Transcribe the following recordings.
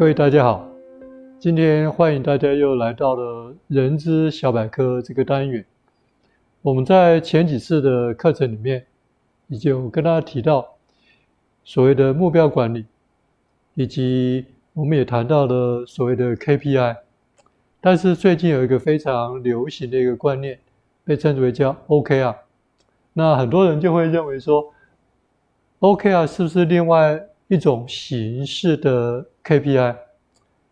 各位大家好，今天欢迎大家又来到了人资小百科这个单元。我们在前几次的课程里面，已经跟大家提到所谓的目标管理，以及我们也谈到了所谓的 KPI。但是最近有一个非常流行的一个观念，被称之为叫 OKR。那很多人就会认为说，OKR 是不是另外一种形式的 KPI，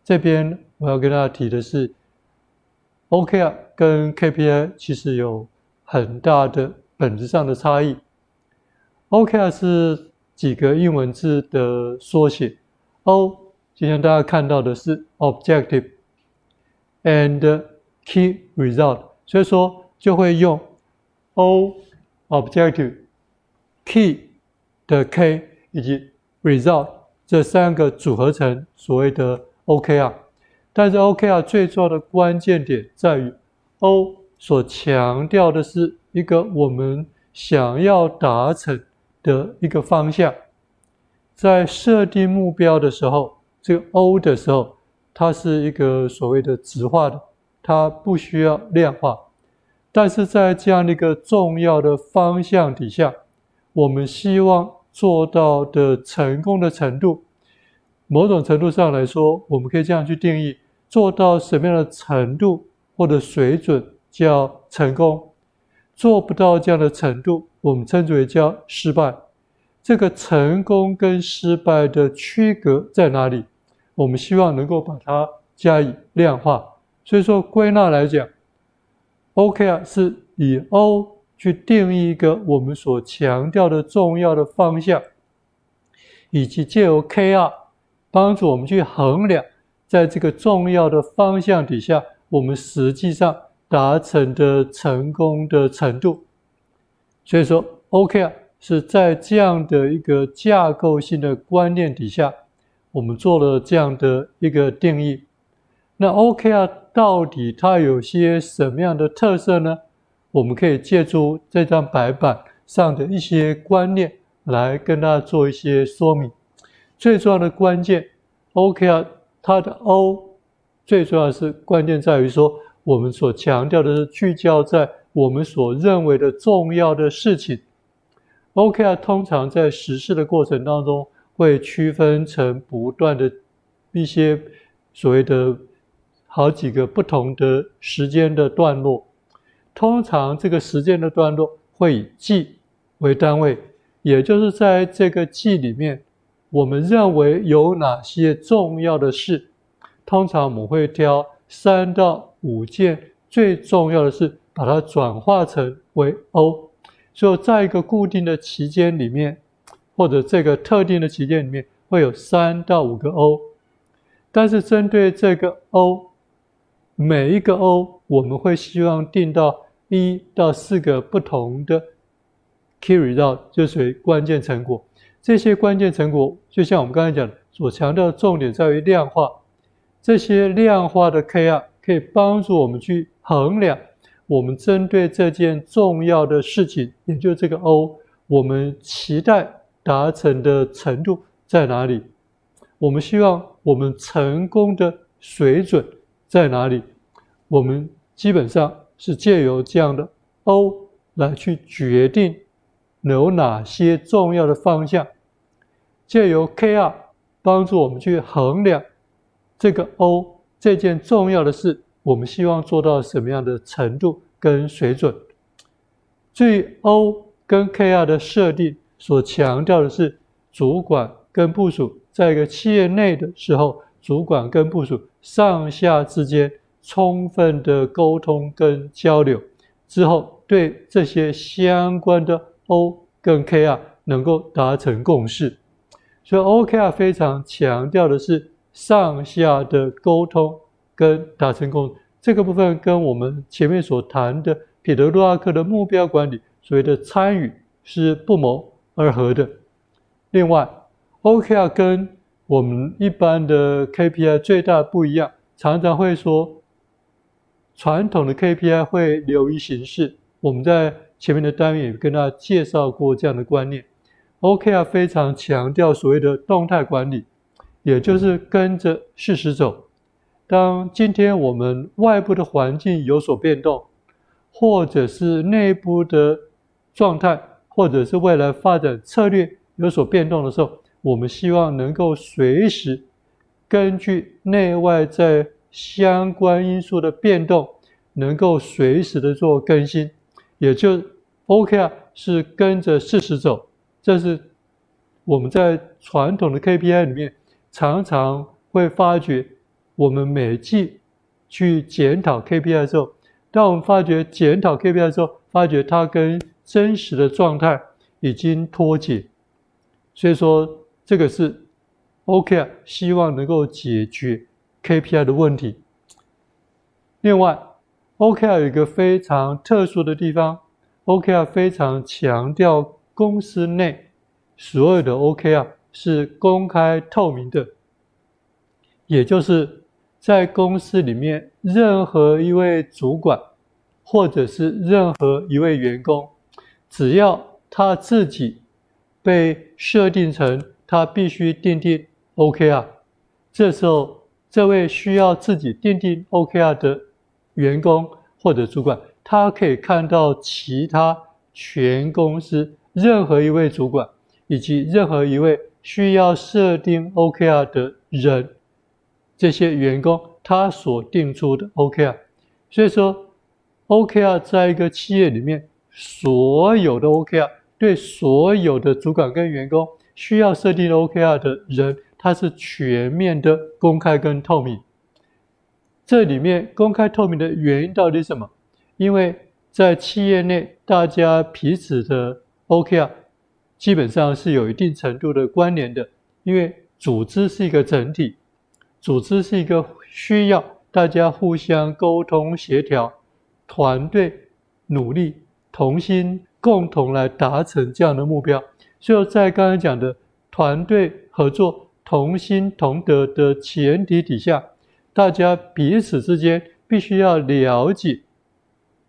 这边我要跟大家提的是，OKR 跟 KPI 其实有很大的本质上的差异。OKR 是几个英文字的缩写，O 就像大家看到的是 Objective and Key Result，所以说就会用 O Objective Key 的 K 以及 Result 这三个组合成所谓的 OKR，但是 OKR 最重要的关键点在于 O 所强调的是一个我们想要达成的一个方向，在设定目标的时候，这个 O 的时候，它是一个所谓的直化的，它不需要量化，但是在这样的一个重要的方向底下，我们希望。做到的成功的程度，某种程度上来说，我们可以这样去定义：做到什么样的程度或者水准叫成功，做不到这样的程度，我们称之为叫失败。这个成功跟失败的区隔在哪里？我们希望能够把它加以量化。所以说，归纳来讲，OKR 是以 O。去定义一个我们所强调的重要的方向，以及借由 KR 帮助我们去衡量，在这个重要的方向底下，我们实际上达成的成功的程度。所以说，OKR 是在这样的一个架构性的观念底下，我们做了这样的一个定义。那 OKR 到底它有些什么样的特色呢？我们可以借助这张白板上的一些观念来跟大家做一些说明。最重要的关键，OKR 它的 O 最重要的是关键在于说，我们所强调的是聚焦在我们所认为的重要的事情。OKR 通常在实施的过程当中会区分成不断的一些所谓的好几个不同的时间的段落。通常这个时间的段落会以季为单位，也就是在这个季里面，我们认为有哪些重要的事，通常我们会挑三到五件最重要的事，把它转化成为 O。所以在一个固定的期间里面，或者这个特定的期间里面，会有三到五个 O。但是针对这个 O，每一个 O，我们会希望定到。一到四个不同的 key result 就属于关键成果。这些关键成果，就像我们刚才讲的，所强调的重点在于量化。这些量化的 KR 可以帮助我们去衡量我们针对这件重要的事情，也就是这个 O，我们期待达成的程度在哪里？我们希望我们成功的水准在哪里？我们基本上。是借由这样的 O 来去决定有哪些重要的方向，借由 KR 帮助我们去衡量这个 O 这件重要的事，我们希望做到什么样的程度跟水准。至于 O 跟 KR 的设定，所强调的是主管跟部署在一个企业内的时候，主管跟部署上下之间。充分的沟通跟交流之后，对这些相关的 O 跟 KR 能够达成共识。所以 OKR 非常强调的是上下的沟通跟达成共识。这个部分跟我们前面所谈的彼得·洛阿克的目标管理所谓的参与是不谋而合的。另外，OKR 跟我们一般的 KPI 最大不一样，常常会说。传统的 KPI 会流于形式，我们在前面的单元也跟大家介绍过这样的观念。OKR 非常强调所谓的动态管理，也就是跟着事实走。当今天我们外部的环境有所变动，或者是内部的状态，或者是未来发展策略有所变动的时候，我们希望能够随时根据内外在相关因素的变动，能够随时的做更新，也就 OKR 是跟着事实走。这是我们在传统的 KPI 里面常常会发觉，我们每季去检讨 KPI 的时候，当我们发觉检讨 KPI 的时候，发觉它跟真实的状态已经脱节，所以说这个是 OKR 希望能够解决 KPI 的问题。另外，OKR 有一个非常特殊的地方，OKR 非常强调。公司内所有的 OKR 是公开透明的，也就是在公司里面，任何一位主管或者是任何一位员工，只要他自己被设定成他必须订定 OKR，这时候这位需要自己订定 OKR 的员工或者主管，他可以看到其他全公司。任何一位主管以及任何一位需要设定 OKR 的人，这些员工他所定出的 OKR，所以说 OKR 在一个企业里面，所有的 OKR 对所有的主管跟员工需要设定 OKR 的人，它是全面的公开跟透明。这里面公开透明的原因到底是什么？因为在企业内，大家彼此的 OKR 基本上是有一定程度的关联的，因为组织是一个整体，组织是一个需要大家互相沟通协调、团队努力、同心共同来达成这样的目标。所以在刚才讲的团队合作、同心同德的前提底下，大家彼此之间必须要了解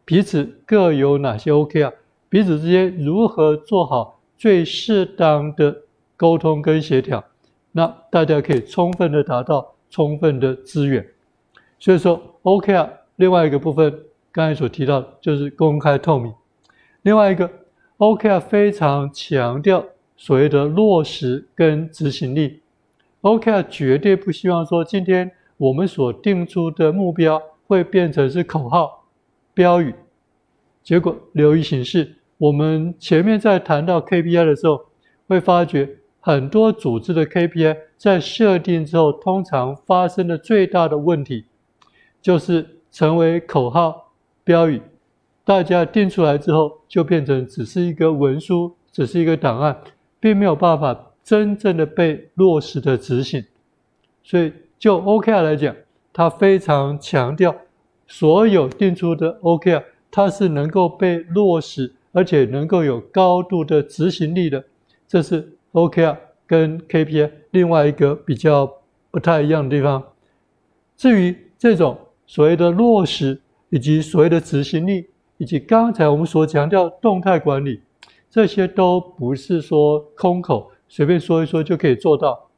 彼此各有哪些 OK 啊。彼此之间如何做好最适当的沟通跟协调，那大家可以充分的达到充分的资源。所以说 OK 啊另外一个部分，刚才所提到的就是公开透明。另外一个 OK 啊非常强调所谓的落实跟执行力。OKR 绝对不希望说今天我们所定出的目标会变成是口号、标语，结果流于形式。我们前面在谈到 KPI 的时候，会发觉很多组织的 KPI 在设定之后，通常发生的最大的问题，就是成为口号、标语，大家定出来之后，就变成只是一个文书，只是一个档案，并没有办法真正的被落实的执行。所以就 OKR 来讲，它非常强调所有定出的 OKR，它是能够被落实。而且能够有高度的执行力的，这是 OKR 跟 KPI 另外一个比较不太一样的地方。至于这种所谓的落实，以及所谓的执行力，以及刚才我们所强调动态管理，这些都不是说空口随便说一说就可以做到。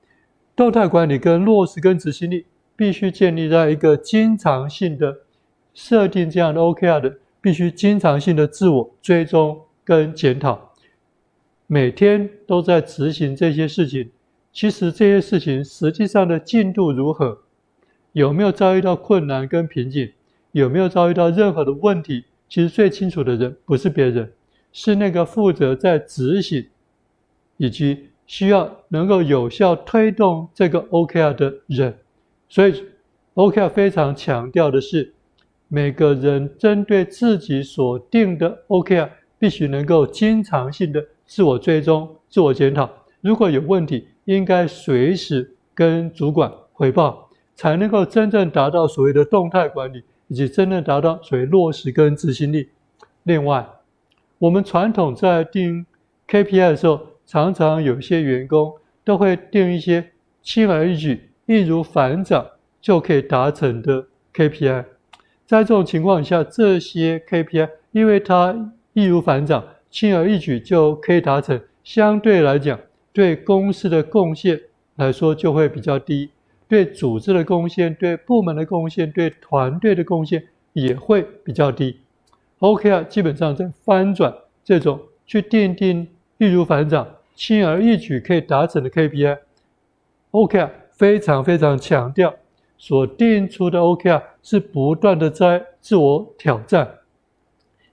动态管理跟落实跟执行力，必须建立在一个经常性的设定这样的 OKR 的。必须经常性的自我追踪跟检讨，每天都在执行这些事情。其实这些事情实际上的进度如何，有没有遭遇到困难跟瓶颈，有没有遭遇到任何的问题，其实最清楚的人不是别人，是那个负责在执行以及需要能够有效推动这个 OKR 的人。所以 OKR 非常强调的是。每个人针对自己所定的 OKR，必须能够经常性的自我追踪、自我检讨。如果有问题，应该随时跟主管回报，才能够真正达到所谓的动态管理，以及真正达到所谓落实跟执行力。另外，我们传统在定 KPI 的时候，常常有些员工都会定一些轻而易举、易如反掌就可以达成的 KPI。在这种情况下，这些 KPI 因为它易如反掌、轻而易举就可以达成，相对来讲，对公司的贡献来说就会比较低，对组织的贡献、对部门的贡献、对团队的贡献也会比较低。OKR 基本上在翻转这种去奠定易如反掌、轻而易举可以达成的 KPI，OKR 非常非常强调所定出的 OKR 是不断的在自我挑战，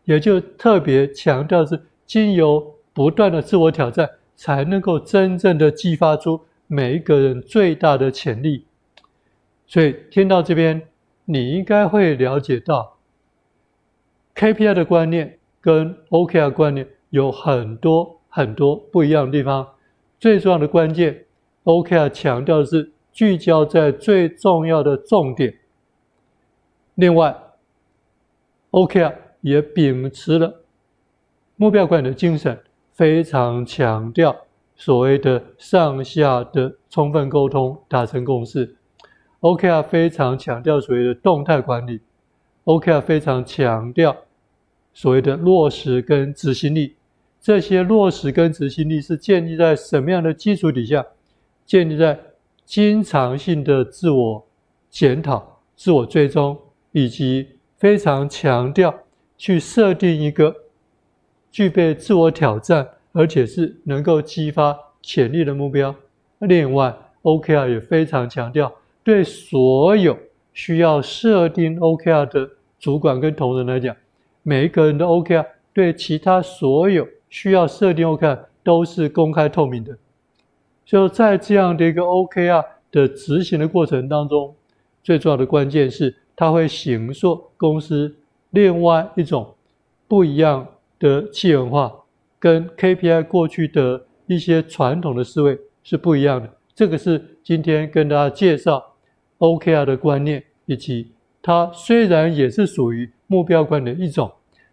也就特别强调是经由不断的自我挑战，才能够真正的激发出每一个人最大的潜力。所以听到这边，你应该会了解到。KPI 的观念跟 OKR 观念有很多很多不一样的地方。最重要的关键，OKR 强调的是聚焦在最重要的重点。另外，OKR 也秉持了目标管理的精神，非常强调所谓的上下的充分沟通，达成共识。OKR 非常强调所谓的动态管理，OKR 非常强调。所谓的落实跟执行力，这些落实跟执行力是建立在什么样的基础底下？建立在经常性的自我检讨、自我追踪，以及非常强调去设定一个具备自我挑战，而且是能够激发潜力的目标。另外，OKR 也非常强调对所有需要设定 OKR 的主管跟同仁来讲。每一个人的 OKR 对其他所有需要设定 OKR 都是公开透明的。就在这样的一个 OKR 的执行的过程当中，最重要的关键是它会形塑公司另外一种不一样的企业文化，跟 KPI 过去的一些传统的思维是不一样的。这个是今天跟大家介绍 OKR 的观念，以及它虽然也是属于目标观的一种。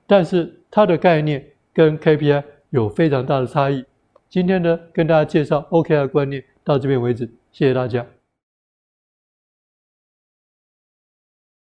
但是它的概念跟 KPI 有非常大的差异。今天呢，跟大家介绍 OKR 观念到这边为止，谢谢大家。